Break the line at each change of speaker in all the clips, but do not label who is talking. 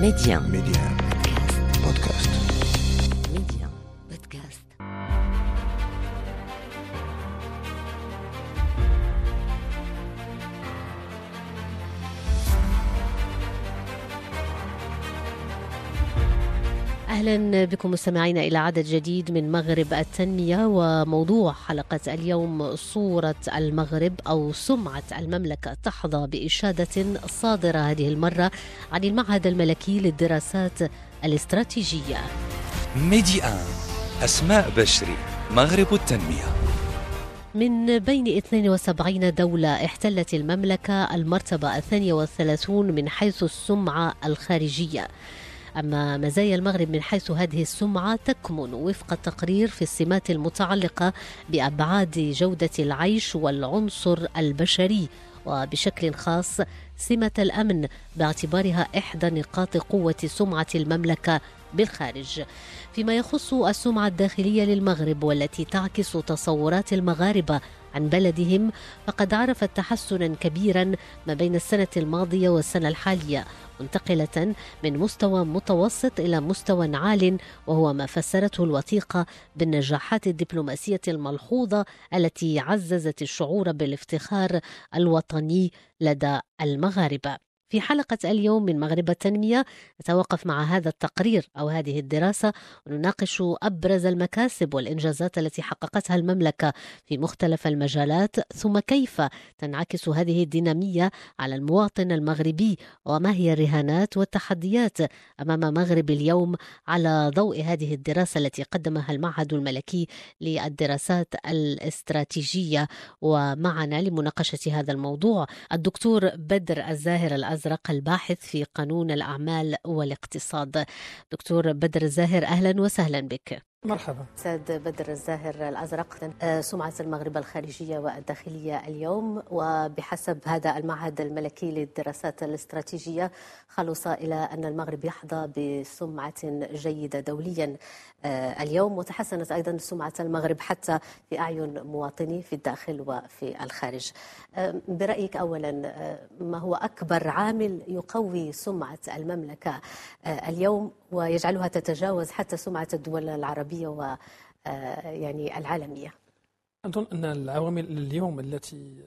Média.
Média. Podcast.
أهلا بكم مستمعينا إلى عدد جديد من مغرب التنمية وموضوع حلقة اليوم صورة المغرب أو سمعة المملكة تحظى بإشادة صادرة هذه المرة عن المعهد الملكي للدراسات الاستراتيجية.
ميدي آن أسماء بشري مغرب التنمية
من بين 72 دولة احتلت المملكة المرتبة الثانية والثلاثون من حيث السمعة الخارجية أما مزايا المغرب من حيث هذه السمعة تكمن وفق التقرير في السمات المتعلقة بأبعاد جودة العيش والعنصر البشري. وبشكل خاص سمة الأمن باعتبارها إحدى نقاط قوة سمعة المملكة بالخارج. فيما يخص السمعة الداخلية للمغرب والتي تعكس تصورات المغاربة عن بلدهم فقد عرفت تحسنا كبيرا ما بين السنة الماضية والسنة الحالية منتقلة من مستوى متوسط إلى مستوى عال وهو ما فسرته الوثيقة بالنجاحات الدبلوماسية الملحوظة التي عززت الشعور بالافتخار الوطني لدى المغاربة. في حلقة اليوم من مغرب التنمية نتوقف مع هذا التقرير أو هذه الدراسة ونناقش أبرز المكاسب والإنجازات التي حققتها المملكة في مختلف المجالات. ثم كيف تنعكس هذه الدينامية على المواطن المغربي وما هي الرهانات والتحديات أمام مغرب اليوم على ضوء هذه الدراسة التي قدمها المعهد الملكي للدراسات الاستراتيجية؟ ومعنا لمناقشة هذا الموضوع الدكتور بدر الزاهر الأزرق الباحث في قانون الأعمال والاقتصاد. دكتور بدر الزاهر أهلا وسهلا بك.
مرحبا.
أستاذ بدر الزاهر الأزرق آه، سمعة المغرب الخارجية والداخلية اليوم. وبحسب هذا المعهد الملكي للدراسات الاستراتيجية خلص إلى أن المغرب يحظى بسمعة جيدة دوليا آه، اليوم. وتحسنت أيضا سمعة المغرب حتى في أعين مواطني في الداخل وفي الخارج. آه، برأيك أولا ما هو أكبر عامل يقوي سمعة المملكة اليوم؟ ويجعلها تتجاوز حتى سمعة الدول العربية و آه، يعني العالمية.
أظن أن العوامل اليوم التي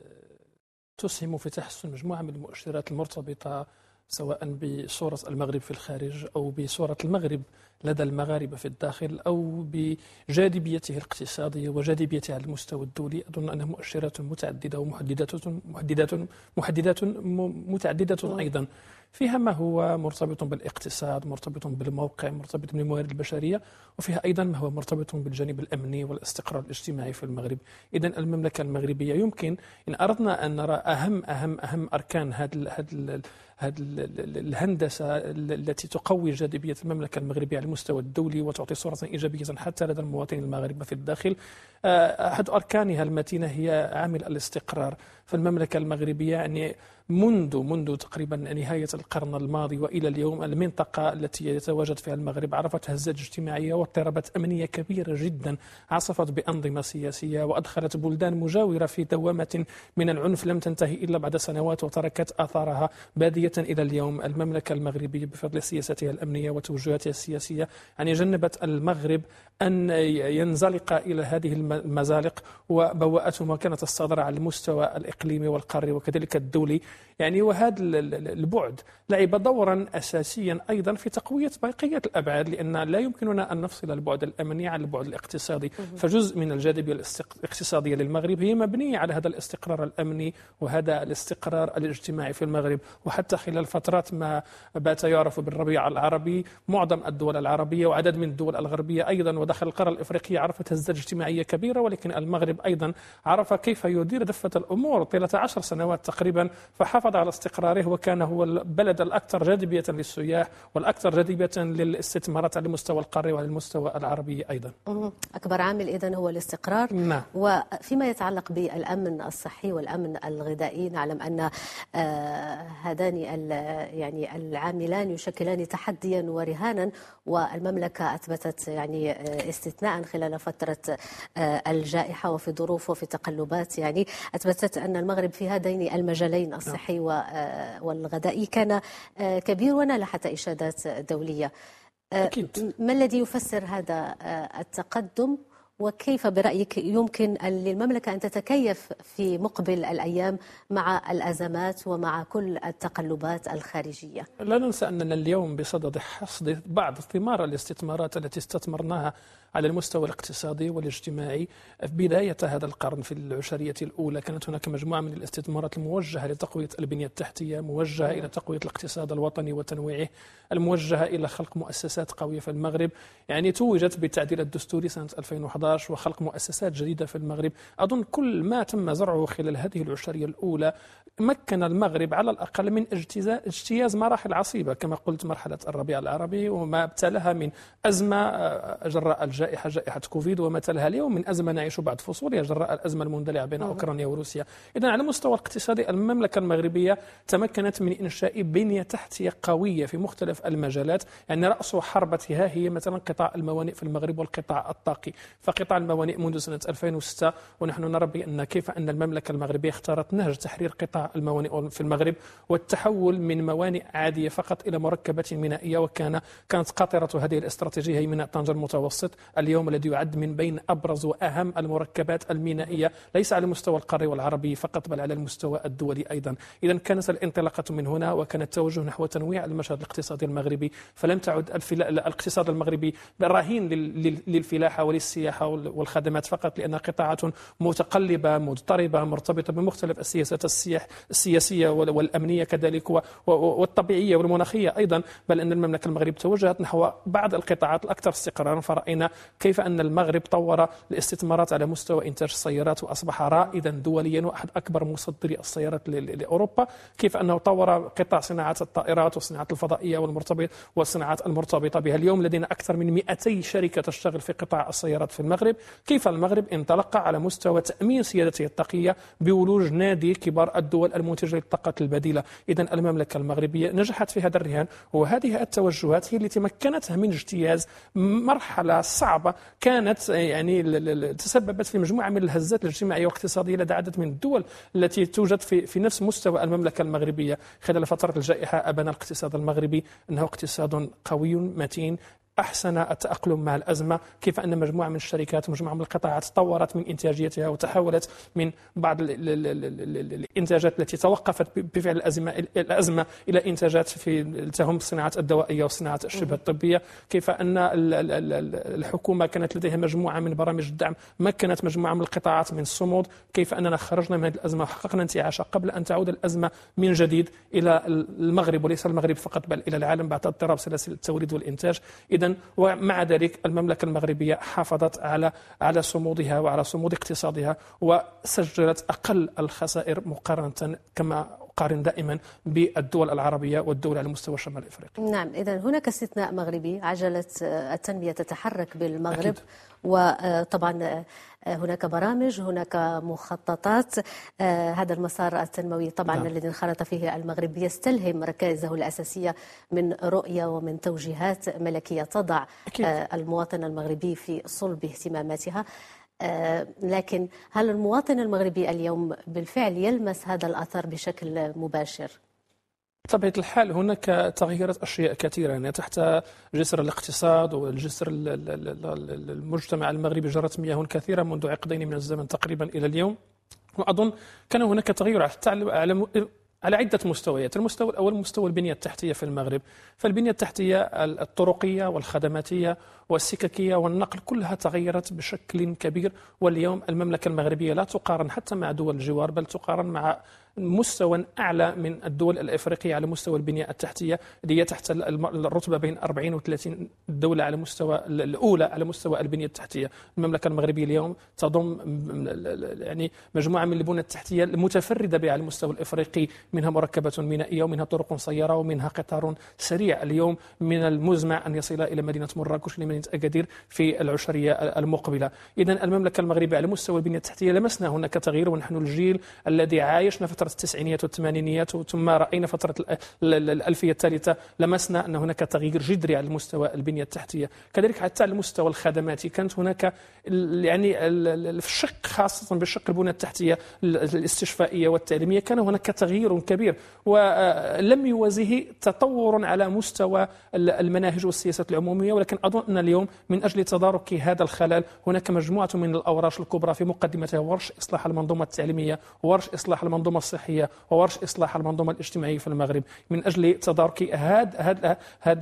تسهم في تحسن مجموعة من المؤشرات المرتبطة سواء بصورة المغرب في الخارج أو بصورة المغرب لدى المغاربة في الداخل أو بجاذبيته الاقتصادية وجاذبيته على المستوى الدولي أظن أنها مؤشرات متعددة ومحددات محددات محددات متعددة أيضا. فيها ما هو مرتبط بالاقتصاد مرتبط بالموقع مرتبط بالموارد البشرية وفيها أيضا ما هو مرتبط بالجانب الأمني والاستقرار الاجتماعي في المغرب. إذا المملكة المغربية يمكن إن أردنا أن نرى أهم أهم أهم أركان هذا هذه الهندسة التي تقوي جاذبية المملكة المغربية على المستوى الدولي وتعطي صورة إيجابية حتى لدى المواطنين المغاربة في الداخل. آه، أحد أركانها المتينة هي عامل الاستقرار. فالمملكة المغربية يعني منذ منذ تقريبا نهاية القرن الماضي وإلى اليوم المنطقة التي يتواجد فيها المغرب عرفت هزات اجتماعية واضطرابات أمنية كبيرة جدا عصفت بأنظمة سياسية وأدخلت بلدان مجاورة في دوامة من العنف لم تنتهي إلا بعد سنوات وتركت آثارها بادية إلى اليوم. المملكة المغربية بفضل سياستها الأمنية وتوجهاتها السياسية يعني جنبت المغرب أن ينزلق إلى هذه المزالق وبوأته كانت الصادرة على المستوى الإقليمي. والقاري وكذلك الدولي. يعني وهذا ال- ال- البعد. لعب دورا أساسيا أيضا في تقوية بقية الأبعاد لأن لا يمكننا أن نفصل البعد الأمني عن البعد الاقتصادي. فجزء من الجاذبية الاقتصادية للمغرب هي مبنية على هذا الاستقرار الأمني وهذا الاستقرار الاجتماعي في المغرب. وحتى خلال فترات ما بات يعرف بالربيع العربي معظم الدول العربية وعدد من الدول الغربية أيضا وداخل القارة الإفريقية عرفت هزات اجتماعية كبيرة ولكن المغرب أيضا عرف كيف يدير دفة الأمور. طيلة عشر سنوات تقريبا فحافظ على استقراره وكان هو البلد الأكثر جاذبية للسياح والأكثر جاذبية للاستثمارات على المستوى القاري وعلى المستوى العربي أيضا.
أكبر عامل إذن هو الاستقرار.
نعم.
وفيما يتعلق بالأمن الصحي والأمن الغذائي نعلم أن آه، هذان يعني العاملان يشكلان تحديا ورهانا والمملكة أثبتت يعني آه، استثناء خلال فترة آه، الجائحة وفي ظروف وفي تقلبات. يعني أثبتت أن المغرب في هذين المجالين الصحي و- آه، والغذائي. كان آه، كبير ونال حتى إشادات دولية؟ آه،
أكيد.
ما الذي يفسر هذا التقدم؟ وكيف برأيك يمكن للمملكة أن تتكيف في مقبل الأيام مع الأزمات ومع كل التقلبات الخارجية؟
لا ننسى أننا اليوم بصدد حصد بعض ثمار الاستثمارات التي استثمرناها على المستوى الاقتصادي والاجتماعي. في بداية هذا القرن في العشرية الأولى كانت هناك مجموعة من الاستثمارات الموجهة لتقوية البنية التحتية موجهة إلى تقوية الاقتصاد الوطني وتنويعه الموجهة إلى خلق مؤسسات قوية في المغرب. يعني توجت بالتعديل الدستوري سنة 2011 وخلق مؤسسات جديدة في المغرب. أظن كل ما تم زرعه خلال هذه العشرية الأولى مكن المغرب على الأقل من اجتياز مراحل عصيبة كما قلت مرحلة الربيع العربي وما ابتلاها من أزمة آه، جراء الجائحة جائحة كوفيد وما تلها اليوم من أزمة نعيش بعد فصولها جراء الأزمة المندلعة بين أوكرانيا وروسيا. إذا على المستوى الاقتصادي المملكة المغربية تمكنت من إنشاء بنية تحتية قوية في مختلف المجالات يعني رأس حربتها هي مثلا قطاع الموانئ في المغرب والقطاع الطاقي. فقطاع الموانئ منذ سنة 2006 ونحن نرى بأن كيف أن المملكة المغربية اختارت نهج تحرير قطاع الموانئ في المغرب والتحول من موانئ عادية فقط إلى مركبات مينائية وكان كانت قاطرة هذه الاستراتيجية هي ميناء طنجة المتوسط اليوم الذي يعد من بين أبرز وأهم المركبات المينائية ليس على المستوى القاري والعربي فقط بل على المستوى الدولي أيضا إذا كانت الانطلاقة من هنا وكان التوجه نحو تنويع المشهد الاقتصادي المغربي فلم تعد. الاقتصاد المغربي رهين لل... لل- للفلاحة وللسياحة والخدمات فقط لأنها قطاعات متقلبة مضطربة مرتبطة بمختلف السياسات السياح السياسية وال- والأمنية كذلك. والطبيعية والمناخية أيضا. بل أن المملكة المغرب توجهت نحو بعض القطاعات الأكثر استقرارا. فرأينا كيف أن المغرب طور الاستثمارات على مستوى إنتاج السيارات وأصبح رائدا دوليا وأحد أكبر مصدري السيارات لأوروبا. كيف أنه طور قطاع صناعة الطائرات والصناعة الفضائية والمرتبط والصناعات المرتبطة بها اليوم لدينا أكثر من 200 شركة تشتغل في قطاع السيارات في المغرب. كيف المغرب انطلق على مستوى تأمين سيادته الطاقية بولوج نادي كبار الدول المنتجة للطاقة البديلة؟ إذا المملكة المغربية نجحت في هذا الرهان وهذه التوجهات هي التي مكنتها من اجتياز مرحلة صعبة كانت يعني تسببت في مجموعة من الهزات الاجتماعية والاقتصادية لدى عدد من الدول التي توجد في في نفس مستوى المملكة المغربية. خلال فترة الجائحة أبان الاقتصاد المغربي أنه اقتصاد قوي متين أحسن التأقلم مع الأزمة، كيف أن مجموعة من الشركات ومجموعه من القطاعات طورت من إنتاجيتها وتحولت من بعض ال- ال- ال- ال- ال- الإنتاجات التي توقفت بفعل الأزمة الأزمة إلى إنتاجات في تهم الصناعات الدوائية والصناعات الشبه الطبية، كيف أن ال- ال- ال- الحكومة كانت لديها مجموعة من برامج الدعم مكنت مجموعة من القطاعات من الصمود، كيف أننا خرجنا من هذه الأزمة وحققنا انتعاشها قبل أن تعود الأزمة من جديد إلى المغرب وليس المغرب فقط بل إلى العالم بعد اضطراب سلاسل التوريد والإنتاج، ومع ذلك المملكة المغربية حافظت على على صمودها وعلى صمود اقتصادها وسجلت أقل الخسائر مقارنة كما اقارن دائما بالدول العربية والدول على مستوى شمال إفريقيا.
نعم إذا هناك استثناء مغربي عجلة آه، التنمية تتحرك بالمغرب
أكيد.
وطبعا هناك برامج هناك مخططات آه، هذا المسار التنموي طبعا
نعم.
الذي انخرط فيه المغرب يستلهم ركائزه الأساسية من رؤية ومن توجيهات ملكية تضع
أكيد.
آه، المواطن المغربي في صلب اهتماماتها آه، لكن هل المواطن المغربي اليوم بالفعل يلمس هذا الأثر بشكل مباشر؟
بطبيعة الحال هناك تغيرت أشياء كثيرة يعني تحت جسر الاقتصاد والجسر ال- ال- ال- ال- المجتمع المغربي جرت مياه كثيرة منذ عقدين من الزمن تقريبا إلى اليوم وأظن كان هناك تغير حتى على على عدة مستويات. المستوى الأول مستوى البنية التحتية في المغرب. فالبنية التحتية الطرقية والخدماتية والسككية والنقل كلها تغيرت بشكل كبير. واليوم المملكة المغربية لا تقارن حتى مع دول الجوار بل تقارن مع مستوى أعلى من الدول الإفريقية على مستوى البنية التحتية اللي هي تحت الرتبة بين 40 و 30 دولة على مستوى ال- الأولى على مستوى البنية التحتية، المملكة المغربية اليوم تضم يعني مجموعة من البنى التحتية المتفردة بها على المستوى الإفريقي منها مركبة مينائية ومنها طرق سيارة ومنها قطار سريع. اليوم من المزمع أن يصل إلى مدينة مراكش لمدينة أكادير في العشرية المقبلة، اذا المملكة المغربية على مستوى البنية التحتية لمسنا هناك تغيير ونحن الجيل الذي عايشنا فتره التسعينيات والثمانينيات ثم رأينا فترة ال- ال- الألفية الثالثة لمسنا أن هناك تغيير جذري على مستوى البنية التحتية. كذلك حتى على المستوى الخدماتي كانت هناك يعني في الشق خاصة بالشق البنيه التحتية ال- الاستشفائية والتعليمية كان هناك تغيير كبير ولم يوازيه تطور على مستوى ال- المناهج والسياسات العمومية ولكن اظن ان اليوم من أجل تدارك هذا الخلل. هناك مجموعة من الأوراش الكبرى في مقدمتها ورش إصلاح المنظومة التعليمية وورش إصلاح المنظومة الصحيه وورش إصلاح المنظومة الاجتماعية في المغرب من أجل تدارك هذا هذا هذا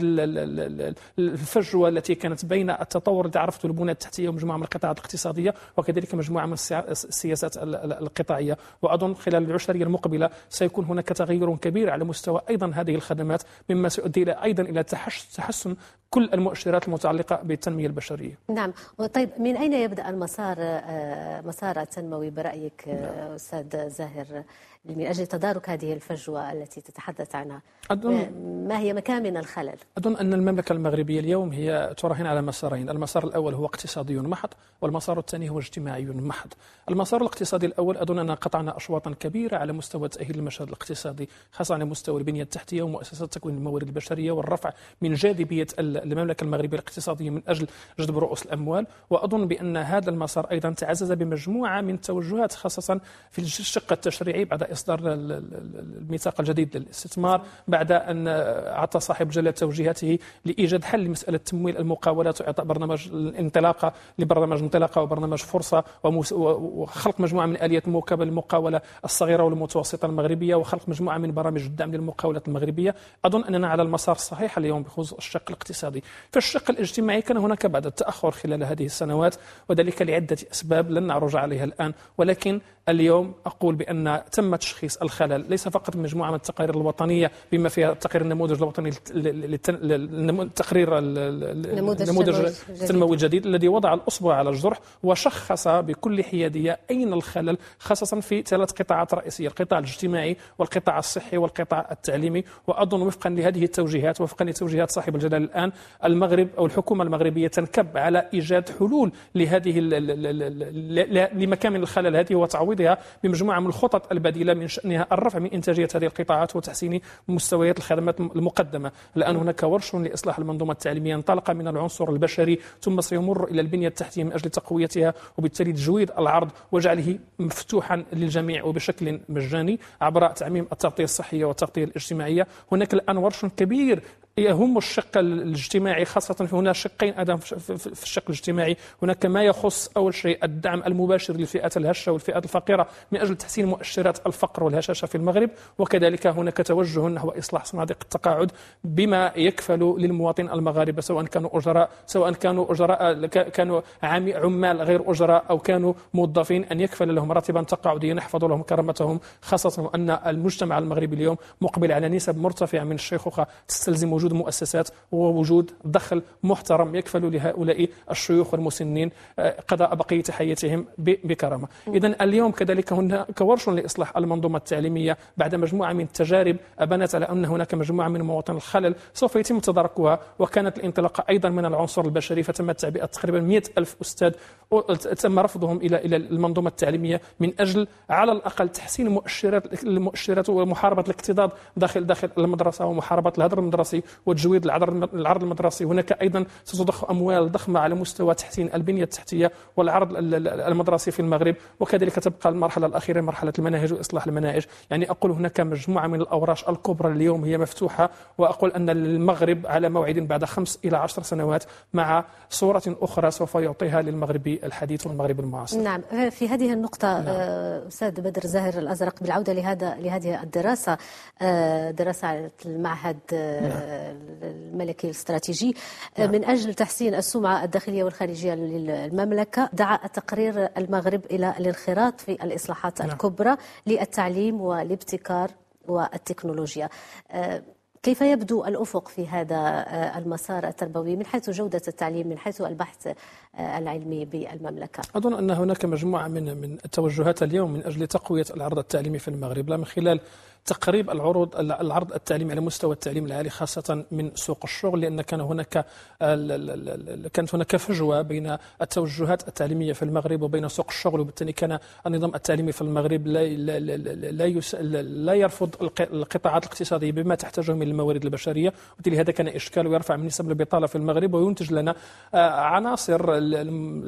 الفجوة التي كانت بين التطور الذي عرفته البنيه التحتية ومجموعة من القطاعات الاقتصادية وكذلك مجموعة من السيا- السياسات ال- ال- القطاعية. وأظن خلال العشريه المقبلة سيكون هناك تغير كبير على مستوى أيضا هذه الخدمات مما سيؤدي إلى أيضا إلى تحسن كل المؤشرات المتعلقة بالتنمية البشرية.
نعم. طيب من أين يبدأ المسار آه، مسار التنموي برأيك آه، أستاذ زاهر؟ من أجل تدارك هذه الفجوة التي تتحدث عنها. آه، ما هي مكامن الخلل؟
أظن أن المملكة المغربية اليوم هي تراهن على مسارين. المسار الأول هو اقتصادي محض والمسار الثاني هو اجتماعي محض. المسار الاقتصادي الأول أظن أننا قطعنا أشواطا كبيرة على مستوى تأهيل المشهد الاقتصادي خاصة على مستوى البنية التحتية ومؤسسات تكوين الموارد البشرية والرفع من جاذبية ال- المملكة المغربية الاقتصادية من أجل جذب رؤوس الأموال. وأظن بأن هذا المسار أيضا تعزز بمجموعة من التوجهات خاصة في الشق التشريعي بعد إصدار ال- ال- ال- الميثاق الجديد للاستثمار بعد أن أعطى صاحب جلالة توجيهاته لإيجاد حل لمسألة تمويل المقاولات وإعطاء برنامج الانطلاقة لبرنامج انطلاقة وبرنامج فرصة وخلق مجموعة من آليات المواكبة للمقاولة الصغيرة والمتوسطة المغربية وخلق مجموعة من برامج الدعم للمقاولات المغربية. أظن أننا على المسار الصحيح اليوم بخصوص الشق الاقتصادي. في الشق الاجتماعي كان هناك بعض التأخر خلال هذه السنوات وذلك لعدة أسباب لن نعرج عليها الآن ولكن اليوم أقول بأن تم تشخيص الخلل ليس فقط من مجموعة من التقارير الوطنية بما فيها تقرير النموذج الوطني للت- لل- للتن- لل- تقرير ال- ال-
نموذج
النموذج
تنموي
التنموي الجديد الذي وضع الأصبع على الجرح وشخص بكل حيادية أين الخلل خاصة في ثلاث قطاعات رئيسية القطاع الاجتماعي والقطاع الصحي والقطاع التعليمي. وأظن وفقا لهذه التوجيهات وفقا لتوجيهات صاحب الجلالة الآن المغرب أو الحكومة المغربية تنكب على إيجاد حلول لهذه لمكامن الخلل هذه وتعويضها بمجموعة من الخطط البديلة من شأنها الرفع من إنتاجية هذه القطاعات وتحسين مستويات الخدمات المقدمة. الآن هناك ورش لإصلاح المنظومة التعليمية انطلق من العنصر البشري ثم سيمر إلى البنية التحتية من أجل تقويتها وبالتالي تجويد العرض وجعله مفتوحا للجميع وبشكل مجاني عبر تعميم التغطية الصحية والتغطية الاجتماعية. هناك الآن ورش كبير يهم الشق الاجتماعي خاصة هنا شقين أيضا في الشق الاجتماعي. هناك ما يخص أول شيء الدعم المباشر للفئات الهشة والفئات الفقيرة من أجل تحسين مؤشرات الفقر والهشاشة في المغرب. وكذلك هناك توجه نحو إصلاح صناديق التقاعد بما يكفل للمواطن المغاربة سواء كانوا أجراء سواء كانوا أجراء كانوا عمال غير أجراء أو كانوا موظفين أن يكفل لهم راتبا تقاعديا يحفظ لهم كرامتهم خاصة أن المجتمع المغربي اليوم مقبل على نسب مرتفعة من الشيخوخة تستلزم وجود مؤسسات ووجود دخل محترم يكفل لهؤلاء الشيوخ والمسنين آه، قضاء بقية حياتهم بكرامة. إذا اليوم كذلك هناك ورش لإصلاح المنظومة التعليمية بعد مجموعة من التجارب أبانت على أن هناك مجموعة من مواطن الخلل سوف يتم تداركها وكانت الانطلاقة أيضا من العنصر البشري فتم تعبئة تقريبا 100 ألف أستاذ تم رفضهم إلى إلى المنظومة التعليمية من أجل على الأقل تحسين مؤشرات المؤشرات ومحاربة الاكتظاظ داخل داخل المدرسة ومحاربة الهدر المدرسي وتجويد العرض العرض المدرسي هناك أيضا ستضخ أموال ضخمة على مستوى تحسين البنية التحتية والعرض ال- ال- المدرسي في المغرب وكذلك تبقى المرحلة الأخيرة مرحلة المناهج وإصلاح المناهج. يعني أقول هناك مجموعة من الأوراش الكبرى اليوم هي مفتوحة وأقول أن المغرب على موعد بعد خمس إلى عشر سنوات مع صورة أخرى سوف يعطيها للمغرب الحديث والمغرب المعاصر.
نعم. في هذه النقطة آه، أستاذ بدر زاهر الأزرق بالعودة لهذا لهذه الدراسة آه، دراسة المعهد آه، الملكي الاستراتيجي آه، من أجل تحسين السمعة الداخلية والخارجية للمملكة دعا تقرير المغرب إلى الانخراط في الإصلاحات
نعم.
الكبرى للتعليم والابتكار والتكنولوجيا. آه، كيف يبدو الأفق في هذا آه، المسار التربوي؟ من حيث جودة التعليم من حيث البحث العلمي بالمملكة.
أظن أن هناك مجموعة من من التوجهات اليوم من أجل تقوية العرض التعليمي في المغرب لا من خلال تقريب العروض العرض التعليمي على مستوى التعليم العالي خاصة من سوق الشغل لأن كان هناك كانت هناك فجوة بين التوجهات التعليمية في المغرب وبين سوق الشغل وبالتالي كان النظام التعليمي في المغرب لا لا لا, لا يرفض القطاعات الاقتصادية بما تحتاجه من الموارد البشرية وبالتالي هذا كان إشكال ويرفع من نسب البطالة في المغرب وينتج لنا آه، عناصر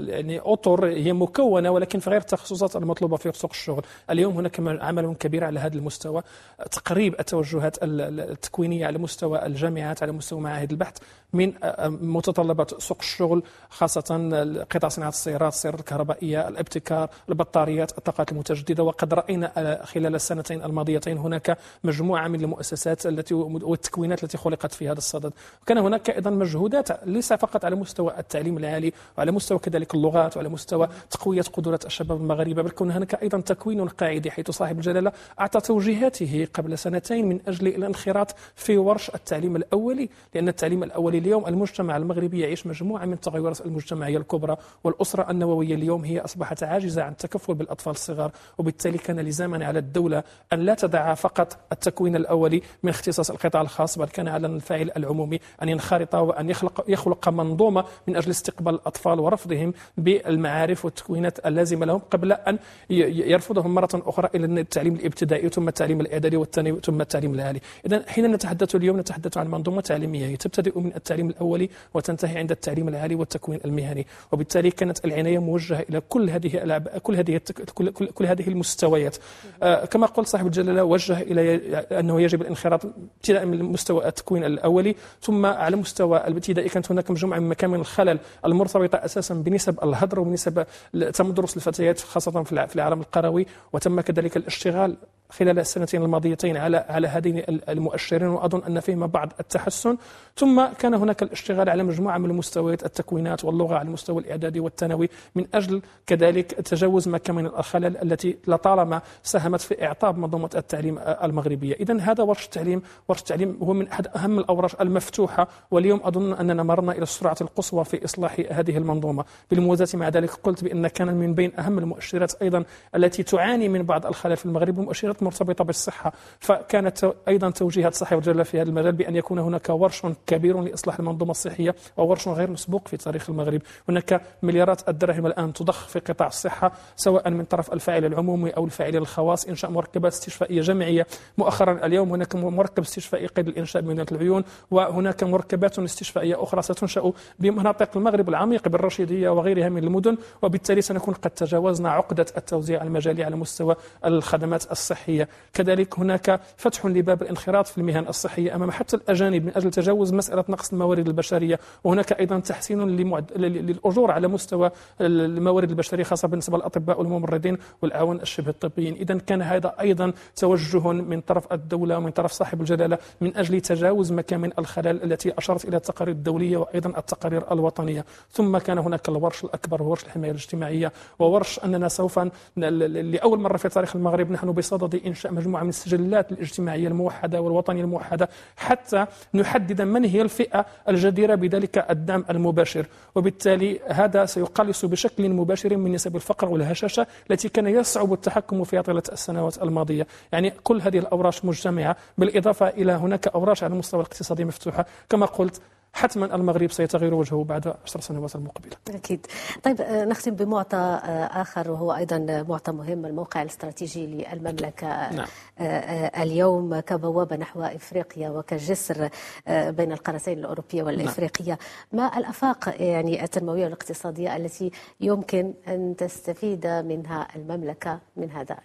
يعني أطر هي مكونة ولكن في غير التخصصات المطلوبة في سوق الشغل. اليوم هناك عمل كبير على هذا المستوى. تقريب التوجهات التكوينية على مستوى الجامعات على مستوى معاهد البحث من متطلبات سوق الشغل خاصة قطاع صناعة السيارات السيارات الكهربائية الابتكار البطاريات الطاقات المتجددة. وقد رأينا خلال السنتين الماضيتين هناك مجموعة من المؤسسات التي والتكوينات التي خلقت في هذا الصدد. وكان هناك أيضا مجهودات ليس فقط على مستوى التعليم العالي وعلى مستوى كذلك اللغات وعلى مستوى تقوية قدرات الشباب المغاربة بل كان هناك أيضا تكوين قاعدي حيث صاحب الجلالة أعطى توجيهاته قبل سنتين من أجل الانخراط في ورش التعليم الأولي لأن التعليم الأولي اليوم المجتمع المغربي يعيش مجموعة من التغيرات المجتمعية الكبرى والأسرة النووية اليوم هي أصبحت عاجزة عن التكفل بالأطفال الصغار وبالتالي كان لزاما على الدولة أن لا تدع فقط التكوين الأولي من اختصاص القطاع الخاص بل كان على الفاعل العمومي أن ينخرط وأن يخلق, يخلق منظومة من أجل استقبال الأطفال ورفضهم بالمعارف والتكوينات اللازمة لهم قبل أن يرفضهم مرة أخرى إلى التعليم الإبتدائي ثم التعليم الإعدادي. والثانوي ثم التعليم العالي إذا حين نتحدث اليوم نتحدث عن منظومة تعليمية. تبتدئ من التعليم الأولي وتنتهي عند التعليم العالي والتكوين المهني. وبالتالي كانت العناية موجهة إلى كل هذه كل هذه كل, كل, كل هذه المستويات. آه كما قلت صاحب الجلالة وجه إلى أنه يجب الانخراط ابتداء من مستوى التكوين الأولي ثم على مستوى الابتدائي كانت هناك مجموعة من مكامن الخلل المرتبطة أساسا بنسب الهدر وبنسب تمدرس الفتيات خاصة في العالم القروي. وتم كذلك الاشتغال خلال السنتين الماضيتين على على هذين المؤشرين وأظن أن فيهما بعض التحسن. ثم كان هناك الاشتغال على مجموعة من المستويات التكوينات واللغة على المستوى الإعدادي والثانوي من أجل كذلك تجاوز مكة من الخلل التي لطالما ساهمت في إعطاب منظومة التعليم المغربية. اذا هذا ورش التعليم ورش التعليم هو من أحد أهم الاوراش المفتوحة واليوم أظن أننا مرنا إلى السرعة القصوى في إصلاح هذه المنظومة. بالموازاة مع ذلك قلت بأن كان من بين أهم المؤشرات أيضا التي تعاني من بعض الخلل في المغرب المؤشرات مرتبطة بالصحة فكانت أيضا توجيهات صاحب الجلالة في هذا المجال بأن يكون هناك ورش كبير لإصلاح المنظومة الصحية وورش غير مسبوق في تاريخ المغرب. هناك مليارات الدراهم الآن تضخ في قطاع الصحة سواء من طرف الفاعل العمومي أو الفاعل الخواص إنشاء مركبات استشفائية جمعية. مؤخرا اليوم هناك مركب استشفائي قيد الإنشاء بمدينة العيون وهناك مركبات استشفائية أخرى ستنشأ بمناطق المغرب العميق بالرشيدية وغيرها من المدن وبالتالي سنكون قد تجاوزنا عقدة التوزيع المجالي على مستوى الخدمات الصحية. كذلك هناك فتح لباب الانخراط في المهن الصحية أمام حتى الأجانب من أجل تجاوز مسألة نقص الموارد البشرية. وهناك أيضا تحسين للأجور على مستوى الموارد البشرية خاصة بالنسبة للأطباء والممرضين والأعوان الشبه الطبيين. إذا كان هذا أيضا توجه من طرف الدولة ومن طرف صاحب الجلالة من أجل تجاوز مكامن الخلل التي أشارت إلى التقارير الدولية وأيضا التقارير الوطنية. ثم كان هناك الورش الأكبر ورش الحماية الاجتماعية وورش أننا سوف لأول مرة في تاريخ المغرب نحن بصدد إنشاء مجموعة من السجلات الاجتماعية الموحدة والوطنية الموحدة حتى نحدد من هي الفئة الجديرة بذلك الدعم المباشر. وبالتالي هذا سيقلص بشكل مباشر من نسب الفقر والهشاشة التي كان يصعب التحكم فيها طيلة السنوات الماضية. يعني كل هذه الأوراش مجتمعة. بالإضافة إلى هناك أوراش على المستوى الاقتصادي مفتوحة. كما قلت حتما المغرب سيتغير وجهه بعد عشر سنوات المقبلة
أكيد طيب آه، نختم بمعطى آه، آخر وهو أيضا معطى مهم الموقع الاستراتيجي للمملكة نعم. آه، اليوم كبوابة نحو إفريقيا وكجسر بين القارتين الأوروبية والإفريقية نعم. ما الأفاق يعني التنموية والاقتصادية التي يمكن أن تستفيد منها المملكة من هذا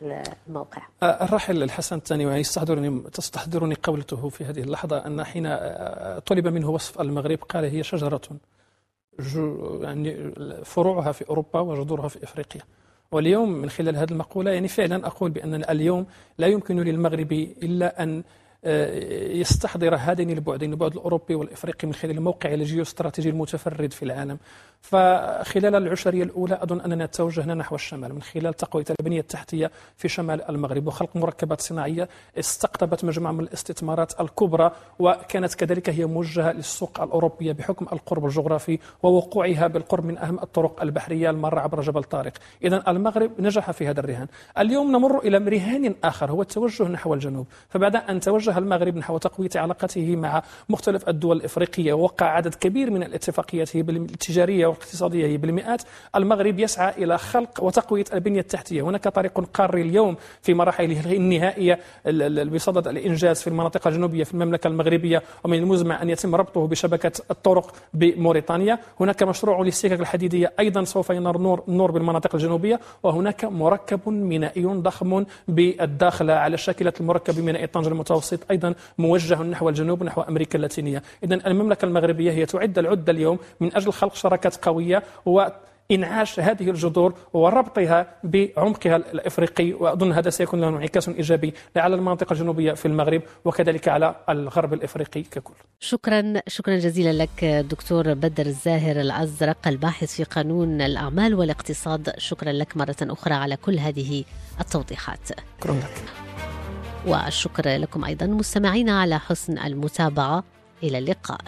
الموقع
الراحل الحسن الثاني يستحضرني تستحضرني قولته في هذه اللحظة أن حين طلب منه وصف المغرب قال هي شجرة. يعني فروعها في أوروبا وجذورها في إفريقيا. واليوم من خلال هذه المقولة يعني فعلا أقول بأننا اليوم لا يمكن للمغرب إلا أن يستحضر هذين البعدين البعد الأوروبي والإفريقي من خلال الموقع الجيوستراتيجي المتفرد في العالم. فخلال العشرية الأولى أظن أننا توجهنا نحو الشمال من خلال تقوية البنية التحتية في شمال المغرب. وخلق مركبات صناعية استقطبت مجموعة من الاستثمارات الكبرى وكانت كذلك هي موجهة للسوق الأوروبية بحكم القرب الجغرافي ووقوعها بالقرب من أهم الطرق البحرية المارة عبر جبل طارق. إذا المغرب نجح في هذا الرهان. اليوم نمر إلى رهان آخر هو التوجه نحو الجنوب. فبعد أن توجه المغرب نحو تقوية علاقته مع مختلف الدول الإفريقية ووقع عدد كبير من الاتفاقيات التجارية والاقتصادية بالمئات. المغرب يسعى إلى خلق وتقوية البنية التحتية. هناك طريق قاري اليوم في مراحله النهائية بصدد الإنجاز في المناطق الجنوبية في المملكة المغربية ومن المزمع أن يتم ربطه بشبكة الطرق بموريتانيا. هناك مشروع للسكك الحديدية أيضا سوف ينار نور, نور بالمناطق الجنوبية وهناك مركب مينائي ضخم بالداخل على شاكلة المركب مينائي طنجة المتوسط. أيضا موجه نحو الجنوب نحو أمريكا اللاتينية. إذا المملكة المغربية هي تعد العدة اليوم من أجل خلق شراكات قوية و إنعاش هذه الجذور وربطها بعمقها الإفريقي. وأظن هذا سيكون له انعكاس إيجابي على المناطق الجنوبية في المغرب وكذلك على الغرب الإفريقي ككل.
شكرا شكرا جزيلا لك دكتور بدر الزاهر الأزرق الباحث في قانون الأعمال والاقتصاد. شكرا لك مرة أخرى على كل هذه التوضيحات.
شكرا لك.
والشكر لكم أيضا مستمعينا على حسن المتابعة. إلى اللقاء.